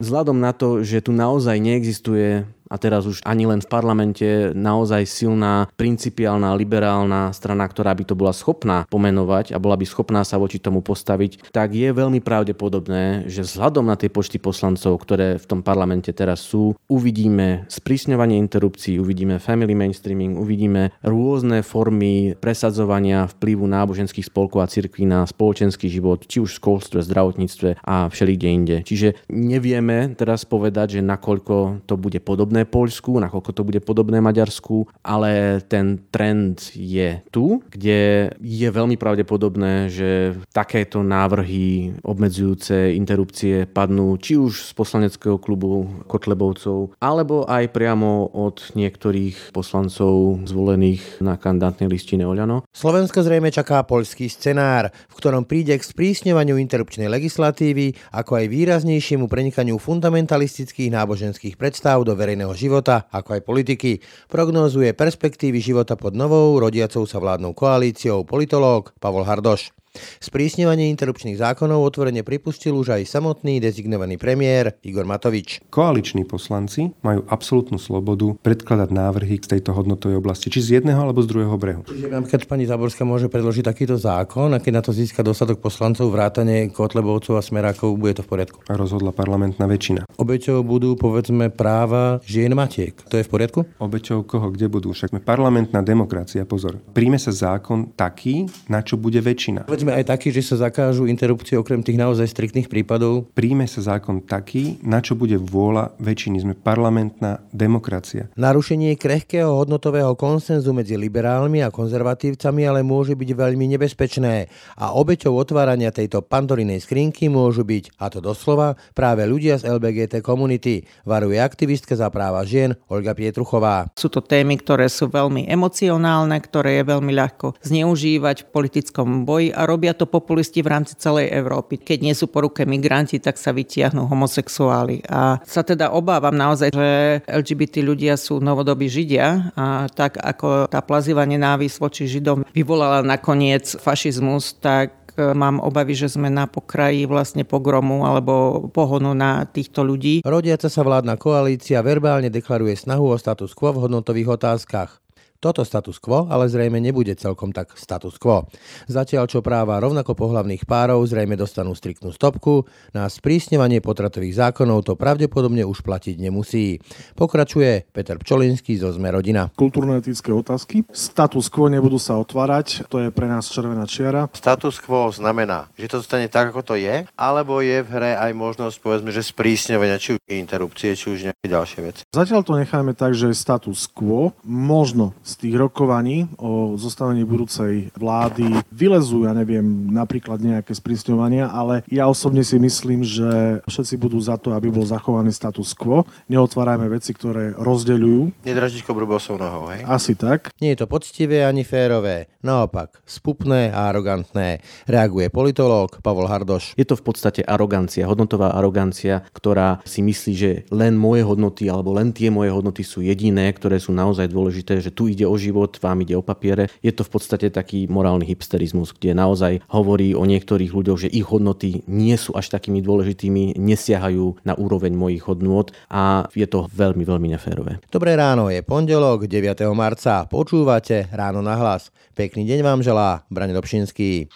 Vzhľadom na to, že tu naozaj neexistuje a teraz už ani len v parlamente naozaj silná, principiálna, liberálna strana, ktorá by to bola schopná pomenovať a bola by schopná sa voči tomu postaviť, tak je veľmi pravdepodobné, že vzhľadom na tie počty poslancov, ktoré v tom parlamente teraz sú, uvidíme sprísňovanie interrupcií, uvidíme family mainstreaming, uvidíme rôzne formy presadzovania vplyvu náboženských spolkov a cirkví na spoločenský život, či už v školstve, zdravotníctve a všelikde inde. Čiže nevieme teraz povedať, že nakoľko to bude podobné podobné Poľsku, nakoľko to bude podobné Maďarsku, ale ten trend je tu, kde je veľmi pravdepodobné, že takéto návrhy obmedzujúce interrupcie padnú či už z poslaneckého klubu Kotlebovcov, alebo aj priamo od niektorých poslancov zvolených na kandidátnej listine Oľano. Slovensko zrejme čaká poľský scenár, v ktorom príde k sprísňovaniu interrupčnej legislatívy, ako aj výraznejšiemu prenikaniu fundamentalistických náboženských predstav do verejného verejného života, ako aj politiky, prognózuje perspektívy života pod novou, rodiacou sa vládnou koalíciou politológ Pavol Hardoš. Sprísňovanie interrupčných zákonov otvorene pripustil už aj samotný dezignovaný premiér Igor Matovič. Koaliční poslanci majú absolútnu slobodu predkladať návrhy z tejto hodnotovej oblasti, či z jedného alebo z druhého brehu. Čiže keď pani Záborská môže predložiť takýto zákon a keď na to získa dostatok poslancov vrátane Kotlebovcov a Smerákov, bude to v poriadku? Rozhodla parlamentná väčšina. Obeťou budú povedzme práva žien matiek. To je v poriadku? Obeťou koho, kde budú? Však parlamentná demokracia, pozor. Príjme sa zákon taký, na čo bude väčšina povedzme aj taký, že sa zakážu interrupcie okrem tých naozaj striktných prípadov? Príjme sa zákon taký, na čo bude vôľa väčšiny. Sme parlamentná demokracia. Narušenie krehkého hodnotového konsenzu medzi liberálmi a konzervatívcami ale môže byť veľmi nebezpečné a obeťou otvárania tejto pandorinej skrinky môžu byť, a to doslova, práve ľudia z LBGT komunity, varuje aktivistka za práva žien Olga Pietruchová. Sú to témy, ktoré sú veľmi emocionálne, ktoré je veľmi ľahko zneužívať v politickom boji a robia to populisti v rámci celej Európy. Keď nie sú po ruke migranti, tak sa vytiahnu homosexuáli. A sa teda obávam naozaj, že LGBT ľudia sú novodobí Židia a tak ako tá plazivá nenávisť voči Židom vyvolala nakoniec fašizmus, tak e, mám obavy, že sme na pokraji vlastne pogromu alebo pohonu na týchto ľudí. Rodiaca sa vládna koalícia verbálne deklaruje snahu o status quo v hodnotových otázkach. Toto status quo ale zrejme nebude celkom tak status quo. Zatiaľ čo práva rovnako pohlavných párov zrejme dostanú striktnú stopku, na sprísňovanie potratových zákonov to pravdepodobne už platiť nemusí. Pokračuje Peter Pčolinský zo Zme rodina. Kultúrno-etické otázky. Status quo nebudú sa otvárať, to je pre nás červená čiara. Status quo znamená, že to zostane tak, ako to je, alebo je v hre aj možnosť, povedzme, že sprísňovania či už interrupcie, či už nejaké ďalšie veci. Zatiaľ to necháme tak, že status quo možno z tých rokovaní o zostavení budúcej vlády vylezú, ja neviem, napríklad nejaké sprísňovania, ale ja osobne si myslím, že všetci budú za to, aby bol zachovaný status quo. Neotvárajme veci, ktoré rozdeľujú. Nedražiť kobru bosou nohou, hej? Asi tak. Nie je to poctivé ani férové. Naopak, spupné a arogantné. Reaguje politológ Pavol Hardoš. Je to v podstate arogancia, hodnotová arogancia, ktorá si myslí, že len moje hodnoty alebo len tie moje hodnoty sú jediné, ktoré sú naozaj dôležité, že tu ide ide o život, vám ide o papiere. Je to v podstate taký morálny hipsterizmus, kde naozaj hovorí o niektorých ľuďoch, že ich hodnoty nie sú až takými dôležitými, nesiahajú na úroveň mojich hodnôt a je to veľmi, veľmi neférové. Dobré ráno, je pondelok 9. marca. Počúvate Ráno na hlas. Pekný deň vám želá Brane Dobšinský.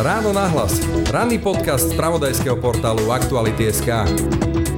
Ráno na hlas. Ranný podcast z pravodajského portálu Aktuality.sk.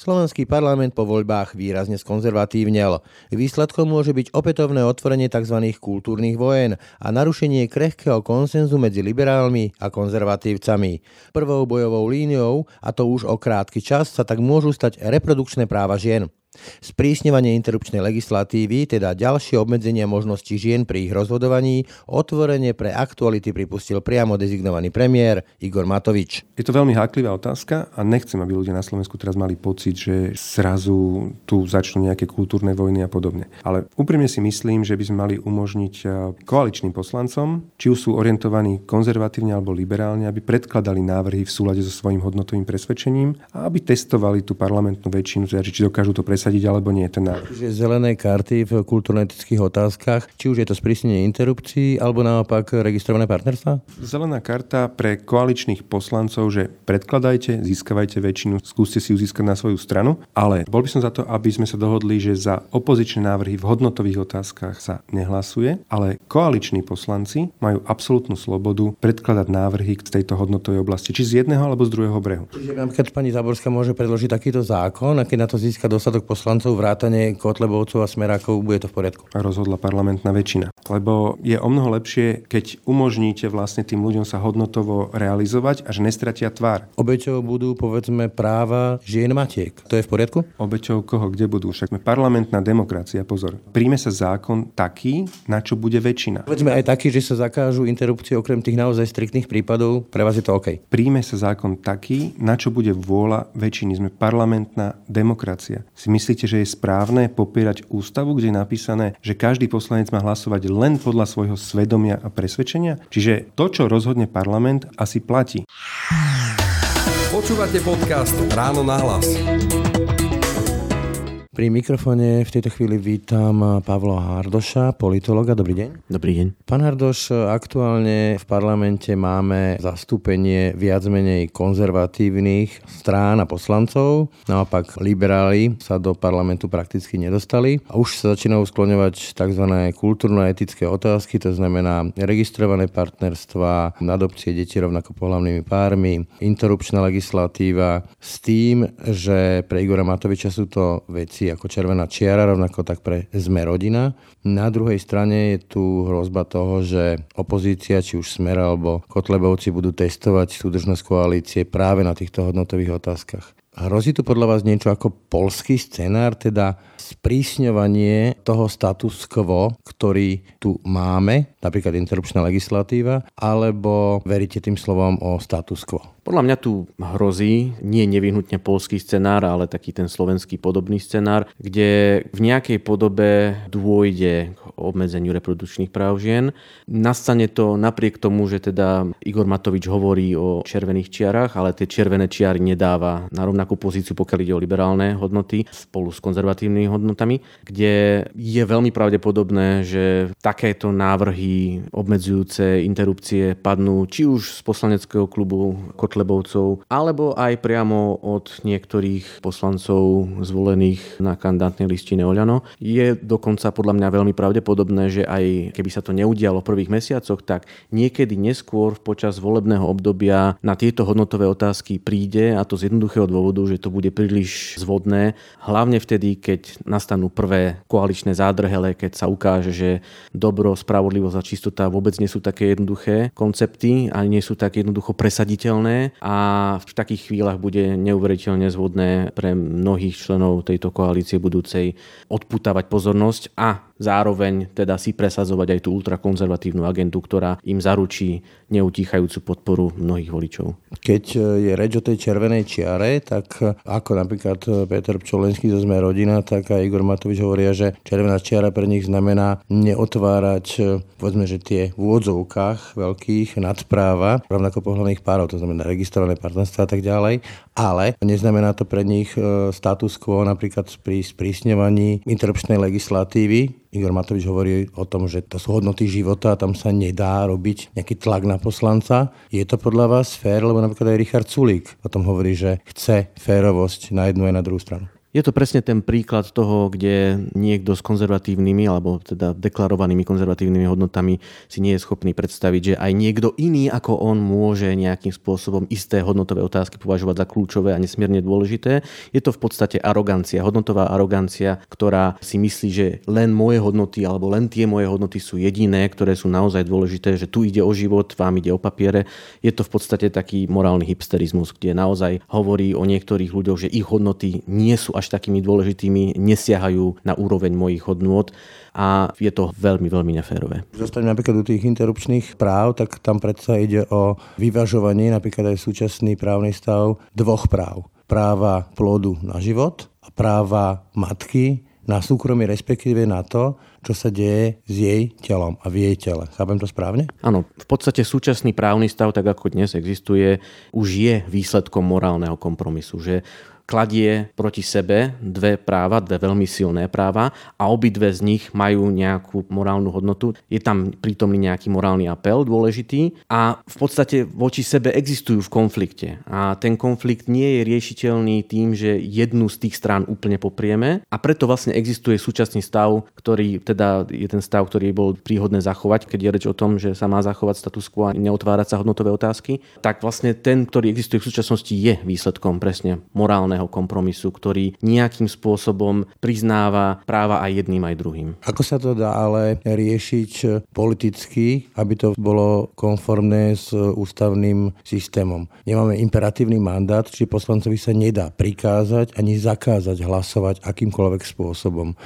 Slovenský parlament po voľbách výrazne skonzervatívnel. Výsledkom môže byť opätovné otvorenie tzv. kultúrnych vojen a narušenie krehkého konsenzu medzi liberálmi a konzervatívcami. Prvou bojovou líniou, a to už o krátky čas, sa tak môžu stať reprodukčné práva žien. Sprísňovanie interrupčnej legislatívy, teda ďalšie obmedzenia možností žien pri ich rozhodovaní, otvorene pre aktuality pripustil priamo dezignovaný premiér Igor Matovič. Je to veľmi háklivá otázka a nechcem, aby ľudia na Slovensku teraz mali pocit, že zrazu tu začnú nejaké kultúrne vojny a podobne. Ale úprimne si myslím, že by sme mali umožniť koaličným poslancom, či už sú orientovaní konzervatívne alebo liberálne, aby predkladali návrhy v súlade so svojím hodnotovým presvedčením a aby testovali tú parlamentnú väčšinu, teda či dokážu to presvedčiť presadiť alebo nie ten návrh. Čiže zelené karty v kultúrno-etických otázkach, či už je to sprísnenie interrupcií alebo naopak registrované partnerstva? Zelená karta pre koaličných poslancov, že predkladajte, získavajte väčšinu, skúste si ju získať na svoju stranu, ale bol by som za to, aby sme sa dohodli, že za opozičné návrhy v hodnotových otázkach sa nehlasuje, ale koaliční poslanci majú absolútnu slobodu predkladať návrhy k tejto hodnotovej oblasti, či z jedného alebo z druhého brehu. Čiže napríklad pani Záborská môže predložiť takýto zákon a keď na to získa dostatok poslancov, vrátane Kotlebovcov a Smerákov, bude to v poriadku. A rozhodla parlamentná väčšina. Lebo je o mnoho lepšie, keď umožníte vlastne tým ľuďom sa hodnotovo realizovať a že nestratia tvár. Obeťou budú, povedzme, práva žien matiek. To je v poriadku? Obeťou koho, kde budú? Však parlamentná demokracia, pozor. Príjme sa zákon taký, na čo bude väčšina. Povedzme aj taký, že sa zakážu interrupcie okrem tých naozaj striktných prípadov. Pre vás je to OK. Príjme sa zákon taký, na čo bude vôľa väčšiny. Sme parlamentná demokracia. Si myslíte, že je správne popierať ústavu, kde je napísané, že každý poslanec má hlasovať len podľa svojho svedomia a presvedčenia? Čiže to, čo rozhodne parlament, asi platí. Počúvate podcast Ráno na hlas. Pri mikrofóne v tejto chvíli vítam Pavla Hardoša, politologa. Dobrý deň. Dobrý deň. Pán Hardoš, aktuálne v parlamente máme zastúpenie viac menej konzervatívnych strán a poslancov. Naopak liberáli sa do parlamentu prakticky nedostali a už sa začínajú skloňovať tzv. kultúrno-etické otázky, to znamená registrované partnerstva, adopcie detí rovnako pohľavnými pármi, interrupčná legislatíva s tým, že pre Igora Matoviča sú to veci ako červená čiara, rovnako tak pre Sme rodina. Na druhej strane je tu hrozba toho, že opozícia, či už Smer alebo Kotlebovci budú testovať súdržnosť koalície práve na týchto hodnotových otázkach. Hrozí tu podľa vás niečo ako polský scenár, teda sprísňovanie toho status quo, ktorý tu máme, napríklad interrupčná legislatíva, alebo veríte tým slovom o status quo? Podľa mňa tu hrozí nie nevyhnutne polský scenár, ale taký ten slovenský podobný scenár, kde v nejakej podobe dôjde k obmedzeniu reprodukčných práv žien. Nastane to napriek tomu, že teda Igor Matovič hovorí o červených čiarach, ale tie červené čiary nedáva na rovnakú pozíciu, pokiaľ ide o liberálne hodnoty spolu s konzervatívnymi hodnotami, kde je veľmi pravdepodobné, že takéto návrhy obmedzujúce interrupcie padnú či už z poslaneckého klubu Kotlebovcov, alebo aj priamo od niektorých poslancov zvolených na kandidátnej listine Oľano. Je dokonca podľa mňa veľmi pravdepodobné, že aj keby sa to neudialo v prvých mesiacoch, tak niekedy neskôr počas volebného obdobia na tieto hodnotové otázky príde a to z jednoduchého dôvodu, že to bude príliš zvodné, hlavne vtedy, keď nastanú prvé koaličné zádrhele, keď sa ukáže, že dobro, spravodlivosť čistota vôbec nie sú také jednoduché koncepty a nie sú tak jednoducho presaditeľné a v takých chvíľach bude neuveriteľne zvodné pre mnohých členov tejto koalície budúcej odputávať pozornosť a zároveň teda si presadzovať aj tú ultrakonzervatívnu agendu, ktorá im zaručí neutíchajúcu podporu mnohých voličov. Keď je reč o tej červenej čiare, tak ako napríklad Peter Pčolenský zo Sme rodina, tak aj Igor Matovič hovoria, že červená čiara pre nich znamená neotvárať, povedzme, že tie v úvodzovkách veľkých nadpráva rovnako pohľadných párov, to znamená registrované partnerstva a tak ďalej, ale neznamená to pre nich e, status quo napríklad pri sprísňovaní interrupčnej legislatívy, Igor Matovič hovorí o tom, že to sú hodnoty života a tam sa nedá robiť nejaký tlak na poslanca. Je to podľa vás fér, lebo napríklad aj Richard Sulík o tom hovorí, že chce férovosť na jednu aj na druhú stranu. Je to presne ten príklad toho, kde niekto s konzervatívnymi alebo teda deklarovanými konzervatívnymi hodnotami si nie je schopný predstaviť, že aj niekto iný ako on môže nejakým spôsobom isté hodnotové otázky považovať za kľúčové a nesmierne dôležité. Je to v podstate arogancia, hodnotová arogancia, ktorá si myslí, že len moje hodnoty alebo len tie moje hodnoty sú jediné, ktoré sú naozaj dôležité, že tu ide o život, vám ide o papiere. Je to v podstate taký morálny hipsterizmus, kde naozaj hovorí o niektorých ľuďoch, že ich hodnoty nie sú až takými dôležitými, nesiahajú na úroveň mojich hodnôt a je to veľmi, veľmi neférové. Zostaňme napríklad u tých interrupčných práv, tak tam predsa ide o vyvažovanie, napríklad aj súčasný právny stav dvoch práv. Práva plodu na život a práva matky na súkromie, respektíve na to, čo sa deje s jej telom a v jej tele. Chápem to správne? Áno, v podstate súčasný právny stav, tak ako dnes existuje, už je výsledkom morálneho kompromisu, že kladie proti sebe dve práva, dve veľmi silné práva a obidve z nich majú nejakú morálnu hodnotu. Je tam prítomný nejaký morálny apel dôležitý a v podstate voči sebe existujú v konflikte. A ten konflikt nie je riešiteľný tým, že jednu z tých strán úplne poprieme a preto vlastne existuje súčasný stav, ktorý teda je ten stav, ktorý bol príhodné zachovať, keď je reč o tom, že sa má zachovať status quo a neotvárať sa hodnotové otázky, tak vlastne ten, ktorý existuje v súčasnosti, je výsledkom presne morálneho kompromisu, ktorý nejakým spôsobom priznáva práva aj jedným, aj druhým. Ako sa to dá ale riešiť politicky, aby to bolo konformné s ústavným systémom? Nemáme imperatívny mandát, či poslancovi sa nedá prikázať ani zakázať hlasovať akýmkoľvek spôsobom.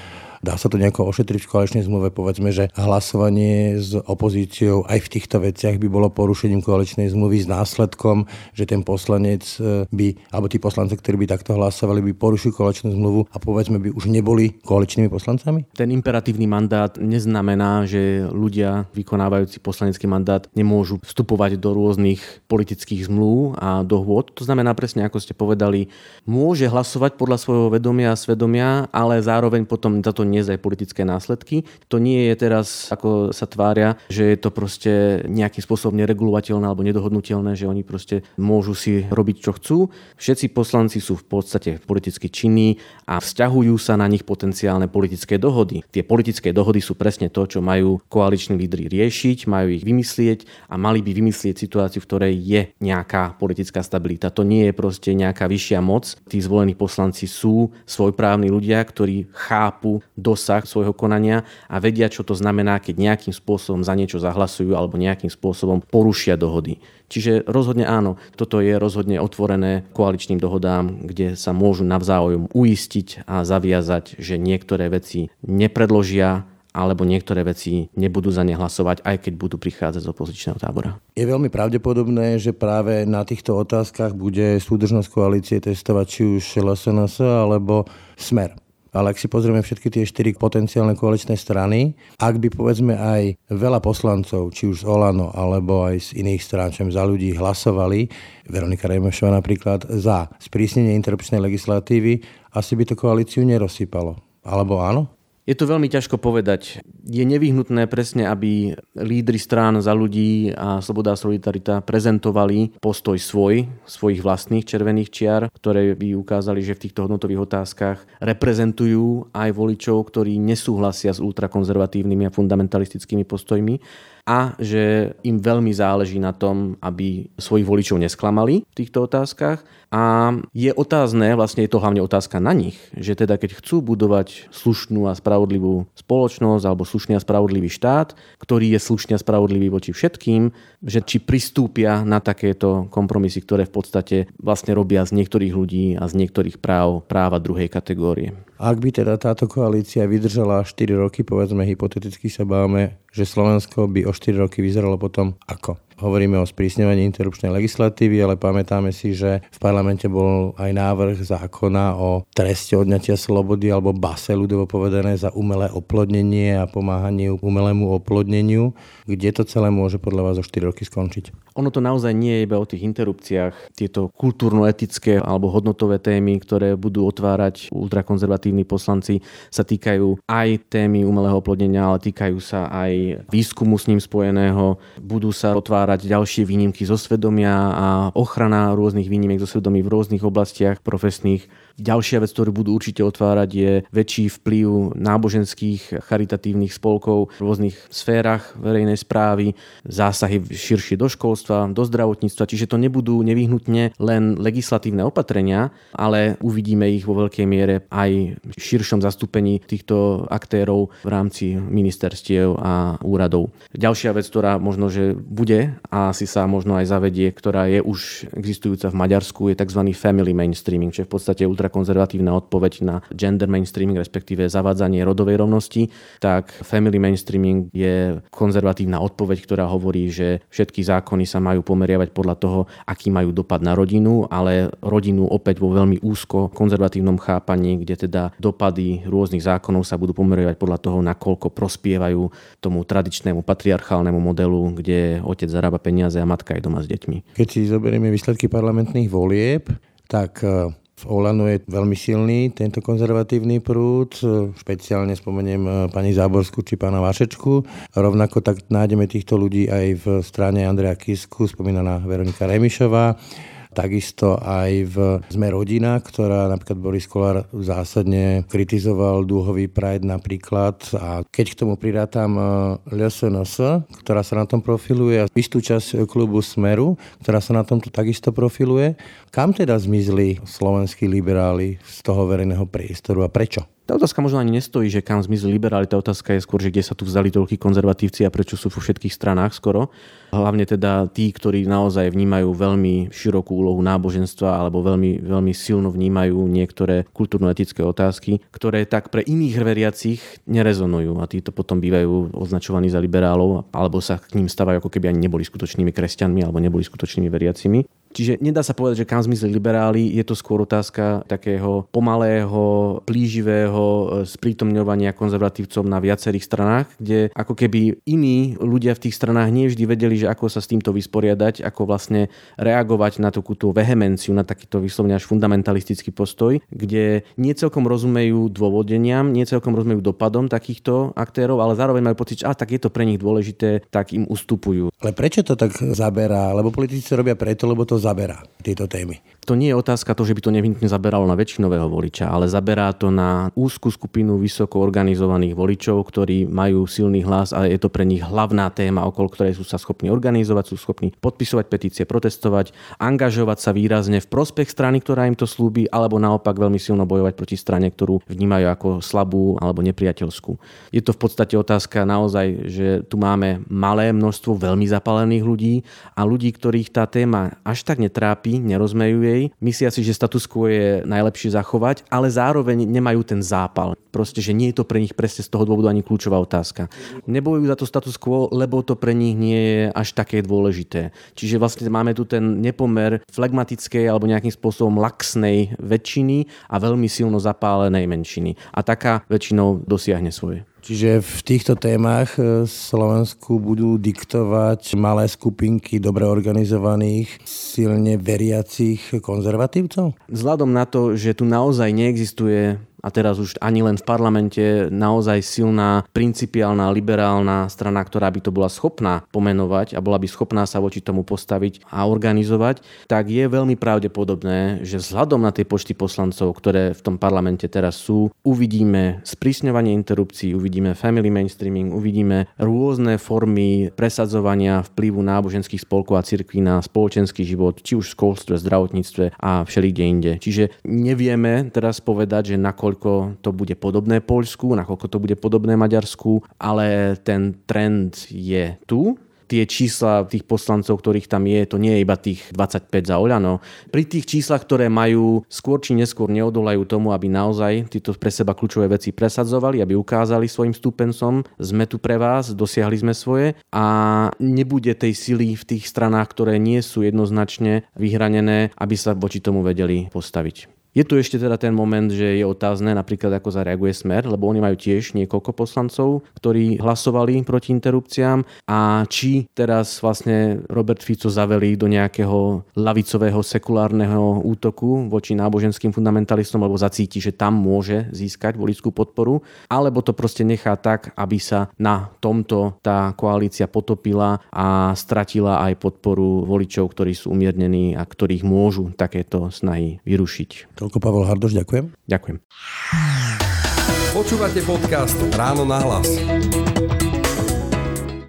Dá sa to nejako ošetriť v koaličnej zmluve, povedzme, že hlasovanie s opozíciou aj v týchto veciach by bolo porušením koaličnej zmluvy s následkom, že ten poslanec e, by, alebo tí poslanci, ktorí by takto hlasovali, by porušili koaličnú zmluvu a povedzme by už neboli koaličnými poslancami? Ten imperatívny mandát neznamená, že ľudia vykonávajúci poslanecký mandát nemôžu vstupovať do rôznych politických zmluv a dohôd. To znamená presne, ako ste povedali, môže hlasovať podľa svojho vedomia a svedomia, ale zároveň potom za to niesť aj politické následky. To nie je teraz, ako sa tvária, že je to proste nejakým spôsobom neregulovateľné alebo nedohodnutelné, že oni proste môžu si robiť, čo chcú. Všetci poslanci sú v podstate politicky činní a vzťahujú sa na nich potenciálne politické dohody. Tie politické dohody sú presne to, čo majú koaliční lídry riešiť, majú ich vymyslieť a mali by vymyslieť situáciu, v ktorej je nejaká politická stabilita. To nie je proste nejaká vyššia moc. Tí zvolení poslanci sú svojprávni ľudia, ktorí chápu dosah svojho konania a vedia, čo to znamená, keď nejakým spôsobom za niečo zahlasujú alebo nejakým spôsobom porušia dohody. Čiže rozhodne áno, toto je rozhodne otvorené koaličným dohodám, kde sa môžu navzájom uistiť a zaviazať, že niektoré veci nepredložia alebo niektoré veci nebudú za ne hlasovať, aj keď budú prichádzať z opozičného tábora. Je veľmi pravdepodobné, že práve na týchto otázkach bude súdržnosť koalície testovať či už LSNS alebo Smer ale ak si pozrieme všetky tie štyri potenciálne koaličné strany, ak by povedzme aj veľa poslancov, či už z Olano alebo aj z iných strán, čo za ľudí hlasovali, Veronika Rejmešová napríklad, za sprísnenie interrupčnej legislatívy, asi by to koalíciu nerozsypalo. Alebo áno? Je to veľmi ťažko povedať. Je nevyhnutné presne, aby lídry strán za ľudí a Sloboda a Solidarita prezentovali postoj svoj, svojich vlastných červených čiar, ktoré by ukázali, že v týchto hodnotových otázkach reprezentujú aj voličov, ktorí nesúhlasia s ultrakonzervatívnymi a fundamentalistickými postojmi a že im veľmi záleží na tom, aby svojich voličov nesklamali v týchto otázkach. A je otázne, vlastne je to hlavne otázka na nich, že teda keď chcú budovať slušnú a spravodlivú spoločnosť alebo slušný a spravodlivý štát, ktorý je slušný a spravodlivý voči všetkým, že či pristúpia na takéto kompromisy, ktoré v podstate vlastne robia z niektorých ľudí a z niektorých práv práva druhej kategórie. Ak by teda táto koalícia vydržala 4 roky, povedzme hypoteticky sa báme, že Slovensko by o 4 roky vyzeralo potom ako? Hovoríme o sprísňovaní interrupčnej legislatívy, ale pamätáme si, že v parlamente bol aj návrh zákona o treste odňatia slobody alebo base ľudovo povedané za umelé oplodnenie a pomáhanie umelému oplodneniu. Kde to celé môže podľa vás o 4 roky skončiť? Ono to naozaj nie je iba o tých interrupciách. Tieto kultúrno-etické alebo hodnotové témy, ktoré budú otvárať ultrakonzervatívni poslanci, sa týkajú aj témy umelého oplodnenia, ale týkajú sa aj výskumu s ním spojeného. Budú sa otvárať vytvárať ďalšie výnimky zo svedomia a ochrana rôznych výnimiek zo svedomí v rôznych oblastiach profesných Ďalšia vec, ktorú budú určite otvárať, je väčší vplyv náboženských charitatívnych spolkov v rôznych sférach verejnej správy, zásahy širšie do školstva, do zdravotníctva, čiže to nebudú nevyhnutne len legislatívne opatrenia, ale uvidíme ich vo veľkej miere aj v širšom zastúpení týchto aktérov v rámci ministerstiev a úradov. Ďalšia vec, ktorá možno, že bude a asi sa možno aj zavedie, ktorá je už existujúca v Maďarsku, je tzv. family mainstreaming, čo v podstate ultrakonzervatívna odpoveď na gender mainstreaming, respektíve zavádzanie rodovej rovnosti, tak family mainstreaming je konzervatívna odpoveď, ktorá hovorí, že všetky zákony sa majú pomeriavať podľa toho, aký majú dopad na rodinu, ale rodinu opäť vo veľmi úzko konzervatívnom chápaní, kde teda dopady rôznych zákonov sa budú pomeriavať podľa toho, nakoľko prospievajú tomu tradičnému patriarchálnemu modelu, kde otec zarába peniaze a matka je doma s deťmi. Keď si zoberieme výsledky parlamentných volieb, tak V Olano je veľmi silný tento konzervatívny prúd, špeciálne spomeniem e, pani Záborsku či pána Vašečku. Rovnako tak nájdeme týchto ľudí aj v strane Andreja Kisku, spomínaná Veronika Remišová takisto aj v Sme rodina, ktorá napríklad Boris Kolár zásadne kritizoval dúhový Pride napríklad a keď k tomu pridátam e, LSNS, ktorá sa na tom profiluje a istú časť klubu Smeru, ktorá sa na tomto takisto profiluje, kam teda zmizli slovenskí liberáli z toho verejného priestoru a prečo? Tá otázka možno ani nestojí, že kam zmizli liberáli, tá otázka je skôr, že kde sa tu vzali toľkí konzervatívci a prečo sú vo všetkých stranách skoro. Hlavne teda tí, ktorí naozaj vnímajú veľmi širokú úlohu náboženstva alebo veľmi, veľmi silno vnímajú niektoré kultúrno-etické otázky, ktoré tak pre iných veriacich nerezonujú a títo potom bývajú označovaní za liberálov alebo sa k ním stávajú ako keby ani neboli skutočnými kresťanmi alebo neboli skutočnými veriacimi. Čiže nedá sa povedať, že kam zmizli liberáli, je to skôr otázka takého pomalého, plíživého e, sprítomňovania konzervatívcov na viacerých stranách, kde ako keby iní ľudia v tých stranách nevždy vedeli, že ako sa s týmto vysporiadať, ako vlastne reagovať na takú tú vehemenciu, na takýto vyslovne až fundamentalistický postoj, kde nie celkom rozumejú dôvodeniam, nie celkom rozumejú dopadom takýchto aktérov, ale zároveň majú pocit, že a, tak je to pre nich dôležité, tak im ustupujú. Ale prečo to tak zaberá? Lebo politici robia preto, lebo to zaberá tieto témy. To nie je otázka to, že by to nevyhnutne zaberalo na väčšinového voliča, ale zaberá to na úzkú skupinu vysoko organizovaných voličov, ktorí majú silný hlas a je to pre nich hlavná téma, okolo ktorej sú sa schopní organizovať, sú schopní podpisovať petície, protestovať, angažovať sa výrazne v prospech strany, ktorá im to slúbi, alebo naopak veľmi silno bojovať proti strane, ktorú vnímajú ako slabú alebo nepriateľskú. Je to v podstate otázka naozaj, že tu máme malé množstvo veľmi zapálených ľudí a ľudí, ktorých tá téma až tak netrápi, nerozmejú jej, myslia si, že status quo je najlepšie zachovať, ale zároveň nemajú ten zápal. Proste, že nie je to pre nich presne z toho dôvodu ani kľúčová otázka. Nebojujú za to status quo, lebo to pre nich nie je až také dôležité. Čiže vlastne máme tu ten nepomer flegmatickej alebo nejakým spôsobom laxnej väčšiny a veľmi silno zapálenej menšiny. A taká väčšinou dosiahne svoje. Čiže v týchto témach e, Slovensku budú diktovať malé skupinky dobre organizovaných, silne veriacich konzervatívcov? Vzhľadom na to, že tu naozaj neexistuje a teraz už ani len v parlamente naozaj silná principiálna liberálna strana, ktorá by to bola schopná pomenovať a bola by schopná sa voči tomu postaviť a organizovať, tak je veľmi pravdepodobné, že vzhľadom na tie počty poslancov, ktoré v tom parlamente teraz sú, uvidíme sprísňovanie interrupcií, uvidíme family mainstreaming, uvidíme rôzne formy presadzovania vplyvu náboženských spolkov a cirkví na spoločenský život, či už v školstve, zdravotníctve a všelikde inde. Čiže nevieme teraz povedať, že nakoľko nakoľko to bude podobné Poľsku, nakoľko to bude podobné Maďarsku, ale ten trend je tu tie čísla tých poslancov, ktorých tam je, to nie je iba tých 25 za Oľano. Pri tých číslach, ktoré majú, skôr či neskôr neodolajú tomu, aby naozaj tieto pre seba kľúčové veci presadzovali, aby ukázali svojim stúpencom, sme tu pre vás, dosiahli sme svoje a nebude tej sily v tých stranách, ktoré nie sú jednoznačne vyhranené, aby sa voči tomu vedeli postaviť. Je tu ešte teda ten moment, že je otázne napríklad ako zareaguje Smer, lebo oni majú tiež niekoľko poslancov, ktorí hlasovali proti interrupciám a či teraz vlastne Robert Fico zavelí do nejakého lavicového sekulárneho útoku voči náboženským fundamentalistom, lebo zacíti, že tam môže získať volickú podporu, alebo to proste nechá tak, aby sa na tomto tá koalícia potopila a stratila aj podporu voličov, ktorí sú umiernení a ktorých môžu takéto snahy vyrušiť. Toľko Pavel Hardoš, ďakujem. Ďakujem. Počúvate podcast Ráno na hlas.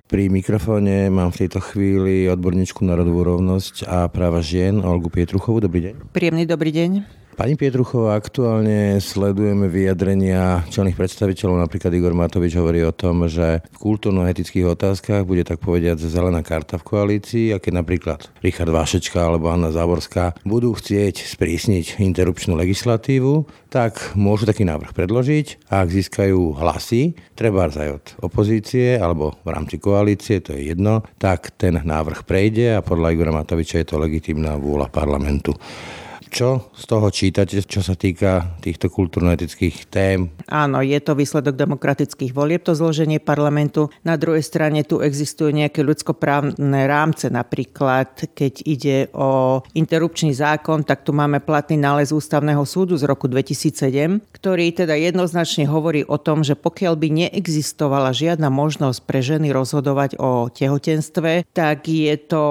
Pri mikrofóne mám v tejto chvíli odborníčku na rodovú rovnosť a práva žien Olgu Pietruchovú. Dobrý deň. Príjemný dobrý deň. Pani Pietruchová, aktuálne sledujeme vyjadrenia čelných predstaviteľov, napríklad Igor Matovič hovorí o tom, že v kultúrno-etických otázkach bude tak povediať zelená karta v koalícii a keď napríklad Richard Vášečka alebo Anna Záborská budú chcieť sprísniť interrupčnú legislatívu, tak môžu taký návrh predložiť a ak získajú hlasy, treba aj od opozície alebo v rámci koalície, to je jedno, tak ten návrh prejde a podľa Igora Matoviča je to legitimná vôľa parlamentu. Čo z toho čítate, čo sa týka týchto kultúrno-etických tém? Áno, je to výsledok demokratických volieb, to zloženie parlamentu. Na druhej strane tu existujú nejaké ľudskoprávne rámce, napríklad keď ide o interrupčný zákon, tak tu máme platný nález Ústavného súdu z roku 2007, ktorý teda jednoznačne hovorí o tom, že pokiaľ by neexistovala žiadna možnosť pre ženy rozhodovať o tehotenstve, tak je to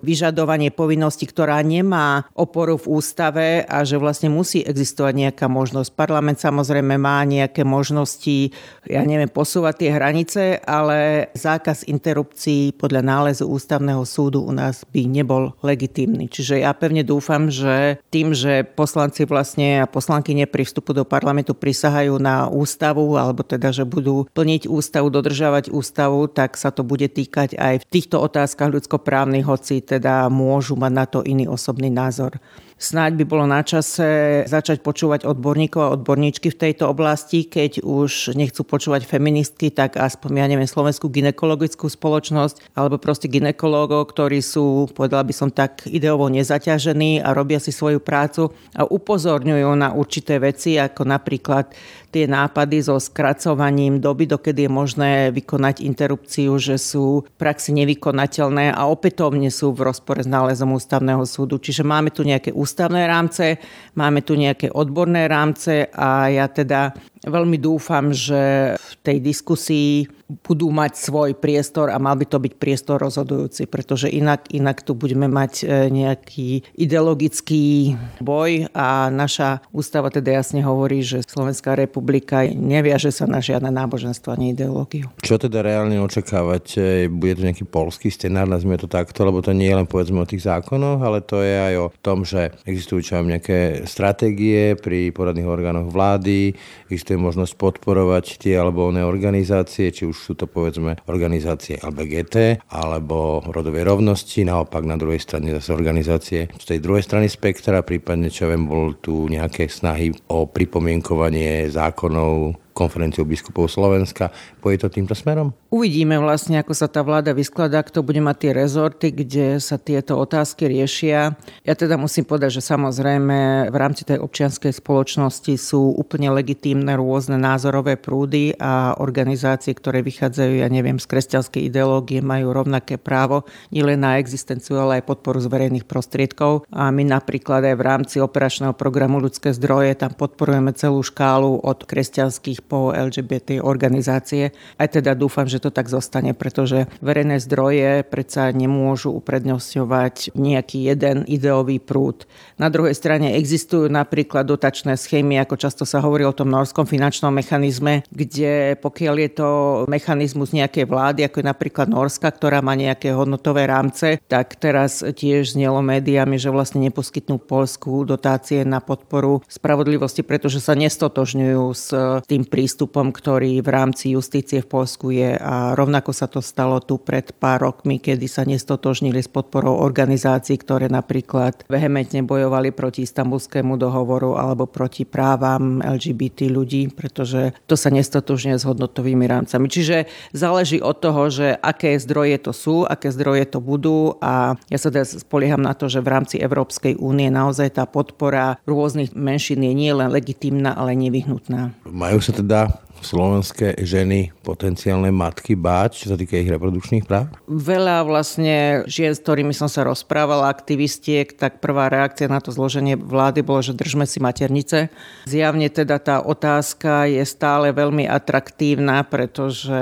vyžadovanie povinnosti, ktorá nemá oporu v ústave ústave a že vlastne musí existovať nejaká možnosť. Parlament samozrejme má nejaké možnosti, ja neviem, posúvať tie hranice, ale zákaz interrupcií podľa nálezu ústavného súdu u nás by nebol legitímny. Čiže ja pevne dúfam, že tým, že poslanci vlastne a poslankyne pri vstupu do parlamentu prisahajú na ústavu, alebo teda, že budú plniť ústavu, dodržavať ústavu, tak sa to bude týkať aj v týchto otázkach ľudskoprávnych, hoci teda môžu mať na to iný osobný názor. Snáď by bolo na čase začať počúvať odborníkov a odborníčky v tejto oblasti, keď už nechcú počúvať feministky, tak aspoň, ja neviem, Slovenskú ginekologickú spoločnosť, alebo proste ginekológov, ktorí sú, povedala by som tak, ideovo nezaťažení a robia si svoju prácu a upozorňujú na určité veci, ako napríklad tie nápady so skracovaním doby, dokedy je možné vykonať interrupciu, že sú v praxi nevykonateľné a opätovne sú v rozpore s nálezom ústavného súdu. Čiže máme tu nejaké ústavné rámce, máme tu nejaké odborné rámce a ja teda veľmi dúfam, že v tej diskusii budú mať svoj priestor a mal by to byť priestor rozhodujúci, pretože inak, inak tu budeme mať e, nejaký ideologický boj a naša ústava teda jasne hovorí, že Slovenská republika neviaže sa na žiadne náboženstvo ani ideológiu. Čo teda reálne očakávať? Bude to nejaký polský scenár, nazvime to takto, lebo to nie je len povedzme o tých zákonoch, ale to je aj o tom, že existujú čo nejaké stratégie pri poradných orgánoch vlády, existuje možnosť podporovať tie alebo oné organizácie, či už už sú to povedzme organizácie LBGT alebo rodovej rovnosti, naopak na druhej strane zase organizácie z tej druhej strany spektra, prípadne čo viem, bol tu nejaké snahy o pripomienkovanie zákonov konferenciou biskupov Slovenska. Pôjde to týmto smerom? Uvidíme vlastne, ako sa tá vláda vyskladá, kto bude mať tie rezorty, kde sa tieto otázky riešia. Ja teda musím povedať, že samozrejme v rámci tej občianskej spoločnosti sú úplne legitímne rôzne názorové prúdy a organizácie, ktoré vychádzajú, ja neviem, z kresťanskej ideológie, majú rovnaké právo nielen na existenciu, ale aj podporu z verejných prostriedkov. A my napríklad aj v rámci operačného programu ľudské zdroje tam podporujeme celú škálu od kresťanských po LGBT organizácie. Aj teda dúfam, že to tak zostane, pretože verejné zdroje predsa nemôžu uprednostňovať nejaký jeden ideový prúd. Na druhej strane existujú napríklad dotačné schémy, ako často sa hovorí o tom norskom finančnom mechanizme, kde pokiaľ je to mechanizmus nejakej vlády, ako je napríklad Norska, ktorá má nejaké hodnotové rámce, tak teraz tiež znelo médiami, že vlastne neposkytnú Polsku dotácie na podporu spravodlivosti, pretože sa nestotožňujú s tým prístupom, ktorý v rámci justície v Polsku je a rovnako sa to stalo tu pred pár rokmi, kedy sa nestotožnili s podporou organizácií, ktoré napríklad vehementne bojovali proti istambulskému dohovoru alebo proti právam LGBT ľudí, pretože to sa nestotožňuje s hodnotovými rámcami. Čiže záleží od toho, že aké zdroje to sú, aké zdroje to budú a ja sa teda spolieham na to, že v rámci Európskej únie naozaj tá podpora rôznych menšín je nie len legitimná, ale nevyhnutná. Majú sa teda teda slovenské ženy, potenciálne matky báť, čo sa týka ich reprodukčných práv? Veľa vlastne žien, s ktorými som sa rozprávala, aktivistiek, tak prvá reakcia na to zloženie vlády bolo, že držme si maternice. Zjavne teda tá otázka je stále veľmi atraktívna, pretože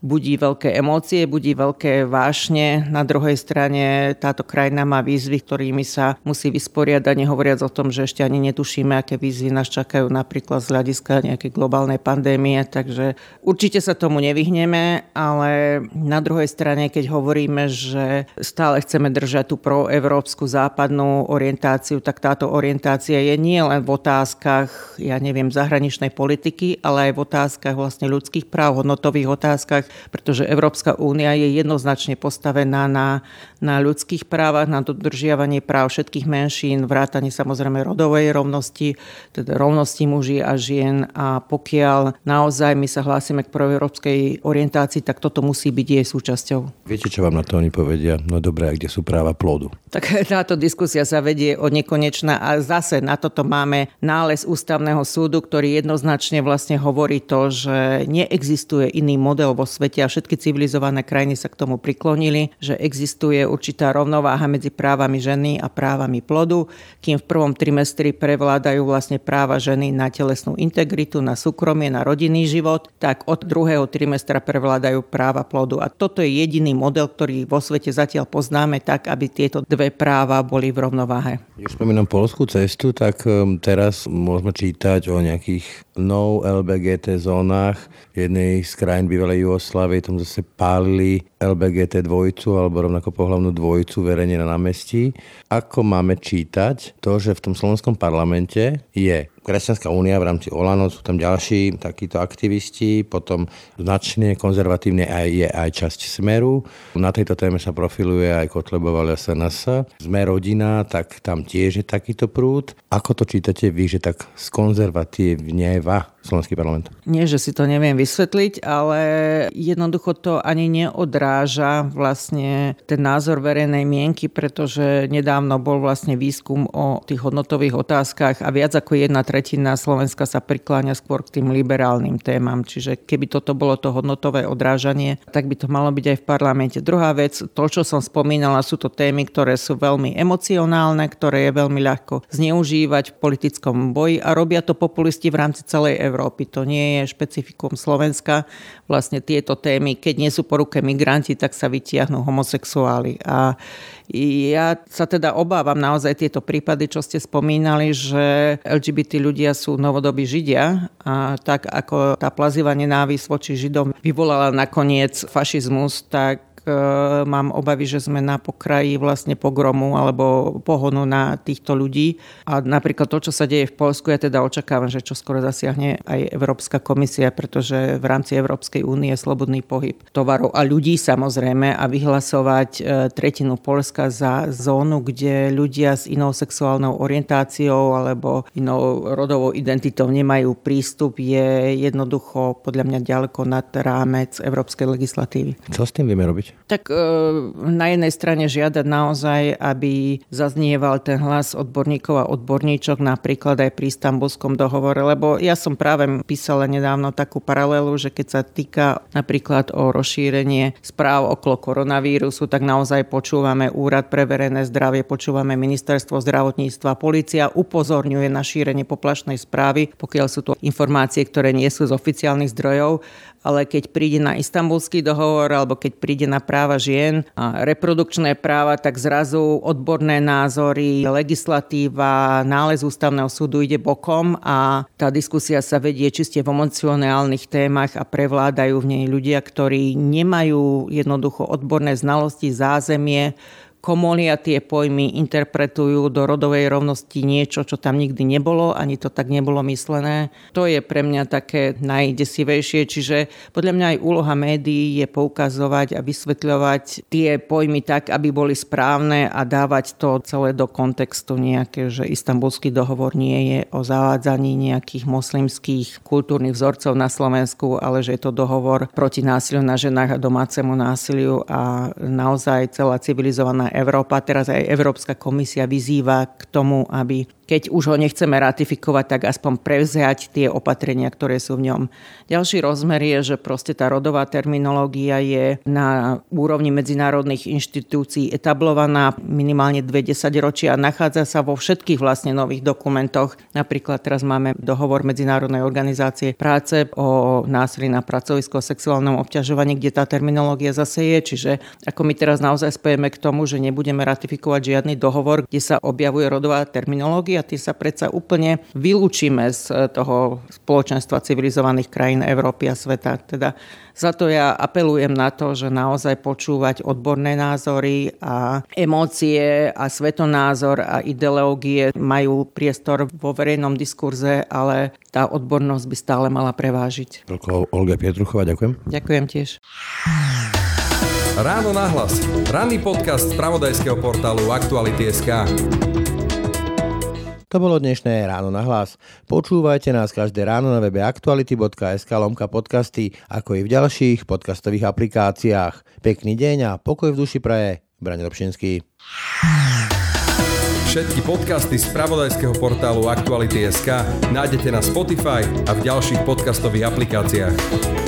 budí veľké emócie, budí veľké vášne. Na druhej strane táto krajina má výzvy, ktorými sa musí vysporiadať, nehovoriac o tom, že ešte ani netušíme, aké výzvy nás čakajú napríklad z hľadiska nejakej globálnej pandémie, takže určite sa tomu nevyhneme, ale na druhej strane, keď hovoríme, že stále chceme držať tú proevropskú západnú orientáciu, tak táto orientácia je nie len v otázkach, ja neviem, zahraničnej politiky, ale aj v otázkach vlastne ľudských práv, hodnotových otázkach, pretože Európska únia je jednoznačne postavená na, na ľudských právach, na dodržiavanie práv všetkých menšín, vrátanie samozrejme rodovej rovnosti, teda rovnosti muží a žien. A pokiaľ naozaj my sa hlásime k proeurópskej orientácii, tak toto musí byť jej súčasťou. Viete, čo vám na to oni povedia? No dobré, a kde sú práva plodu? Tak táto diskusia sa vedie od nekonečna a zase na toto máme nález ústavného súdu, ktorý jednoznačne vlastne hovorí to, že neexistuje iný model vo svete a všetky civilizované krajiny sa k tomu priklonili, že existuje určitá rovnováha medzi právami ženy a právami plodu, kým v prvom trimestri prevládajú vlastne práva ženy na telesnú integritu, na súkromie, na rodinný život, tak od druhého trimestra prevládajú práva plodu. A toto je jediný model, ktorý vo svete zatiaľ poznáme tak, aby tieto dve práva boli v rovnováhe. Keď spomínam polskú cestu, tak um, teraz môžeme čítať o nejakých no LBGT zónach. V jednej z krajín bývalej Jugoslávy tam zase pálili LBGT dvojcu alebo rovnako pohľavnú dvojcu verejne na námestí. Ako máme čítať to, že v tom slovenskom parlamente je Kresťanská únia v rámci Olano, sú tam ďalší takíto aktivisti, potom značne konzervatívne aj je aj časť Smeru. Na tejto téme sa profiluje aj Kotlebová SNS. Sme rodina, tak tam tiež je takýto prúd. Ako to čítate vy, že tak skonzervatívneva slovenský parlament? Nie, že si to neviem vysvetliť, ale jednoducho to ani neodráža vlastne ten názor verejnej mienky, pretože nedávno bol vlastne výskum o tých hodnotových otázkach a viac ako jedna tretina Slovenska sa prikláňa skôr k tým liberálnym témam. Čiže keby toto bolo to hodnotové odrážanie, tak by to malo byť aj v parlamente. Druhá vec, to, čo som spomínala, sú to témy, ktoré sú veľmi emocionálne, ktoré je veľmi ľahko zneužívať v politickom boji a robia to populisti v rámci celej Európy. To nie je špecifikum Slovenska. Vlastne tieto témy, keď nie sú po ruke migranti, tak sa vytiahnu homosexuáli. A ja sa teda obávam naozaj tieto prípady, čo ste spomínali, že LGBT ľudia sú novodobí Židia a tak ako tá plazivá nenávisť voči Židom vyvolala nakoniec fašizmus, tak mám obavy, že sme na pokraji vlastne pogromu alebo pohonu na týchto ľudí. A napríklad to, čo sa deje v Polsku, ja teda očakávam, že čo skoro zasiahne aj Európska komisia, pretože v rámci Európskej únie je slobodný pohyb tovarov a ľudí samozrejme a vyhlasovať e, tretinu Polska za zónu, kde ľudia s inou sexuálnou orientáciou alebo inou rodovou identitou nemajú prístup, je jednoducho podľa mňa ďaleko nad rámec európskej legislatívy. Čo s tým vieme robiť? Tak e, na jednej strane žiadať naozaj, aby zaznieval ten hlas odborníkov a odborníčok napríklad aj pri istambulskom dohovore, lebo ja som práve písala nedávno takú paralelu, že keď sa týka napríklad o rozšírenie správ okolo koronavírusu, tak naozaj počúvame Úrad pre verejné zdravie, počúvame Ministerstvo zdravotníctva, policia upozorňuje na šírenie poplašnej správy, pokiaľ sú to informácie, ktoré nie sú z oficiálnych zdrojov ale keď príde na istambulský dohovor alebo keď príde na práva žien a reprodukčné práva, tak zrazu odborné názory, legislatíva, nález ústavného súdu ide bokom a tá diskusia sa vedie čiste v emocionálnych témach a prevládajú v nej ľudia, ktorí nemajú jednoducho odborné znalosti, zázemie, Komolia tie pojmy interpretujú do rodovej rovnosti niečo, čo tam nikdy nebolo, ani to tak nebolo myslené. To je pre mňa také najdesivejšie, čiže podľa mňa aj úloha médií je poukazovať a vysvetľovať tie pojmy tak, aby boli správne a dávať to celé do kontextu nejaké, že istambulský dohovor nie je o zavádzaní nejakých moslimských kultúrnych vzorcov na Slovensku, ale že je to dohovor proti násiliu na ženách a domácemu násiliu a naozaj celá civilizovaná Európa, teraz aj Európska komisia vyzýva k tomu, aby keď už ho nechceme ratifikovať, tak aspoň prevziať tie opatrenia, ktoré sú v ňom. Ďalší rozmer je, že proste tá rodová terminológia je na úrovni medzinárodných inštitúcií etablovaná minimálne dve desaťročia a nachádza sa vo všetkých vlastne nových dokumentoch. Napríklad teraz máme dohovor Medzinárodnej organizácie práce o násilí na pracovisko, o sexuálnom obťažovaní, kde tá terminológia zase je. Čiže ako my teraz naozaj spojeme k tomu, že nebudeme ratifikovať žiadny dohovor, kde sa objavuje rodová terminológia, a sa predsa úplne vylúčime z eh, toho spoločenstva civilizovaných krajín Európy a sveta. Teda za to ja apelujem na to, že naozaj počúvať odborné názory a emócie a svetonázor a ideológie majú priestor vo verejnom diskurze, ale tá odbornosť by stále mala prevážiť. Olga Pietruchová, ďakujem. Ďakujem tiež. Ráno nahlas. Ranný podcast z pravodajského portálu Aktuality.sk. To bolo dnešné Ráno na hlas. Počúvajte nás každé ráno na webe aktuality.sk lomka podcasty, ako i v ďalších podcastových aplikáciách. Pekný deň a pokoj v duši praje. Braň Robšinský. Všetky podcasty z pravodajského portálu Aktuality.sk nájdete na Spotify a v ďalších podcastových aplikáciách.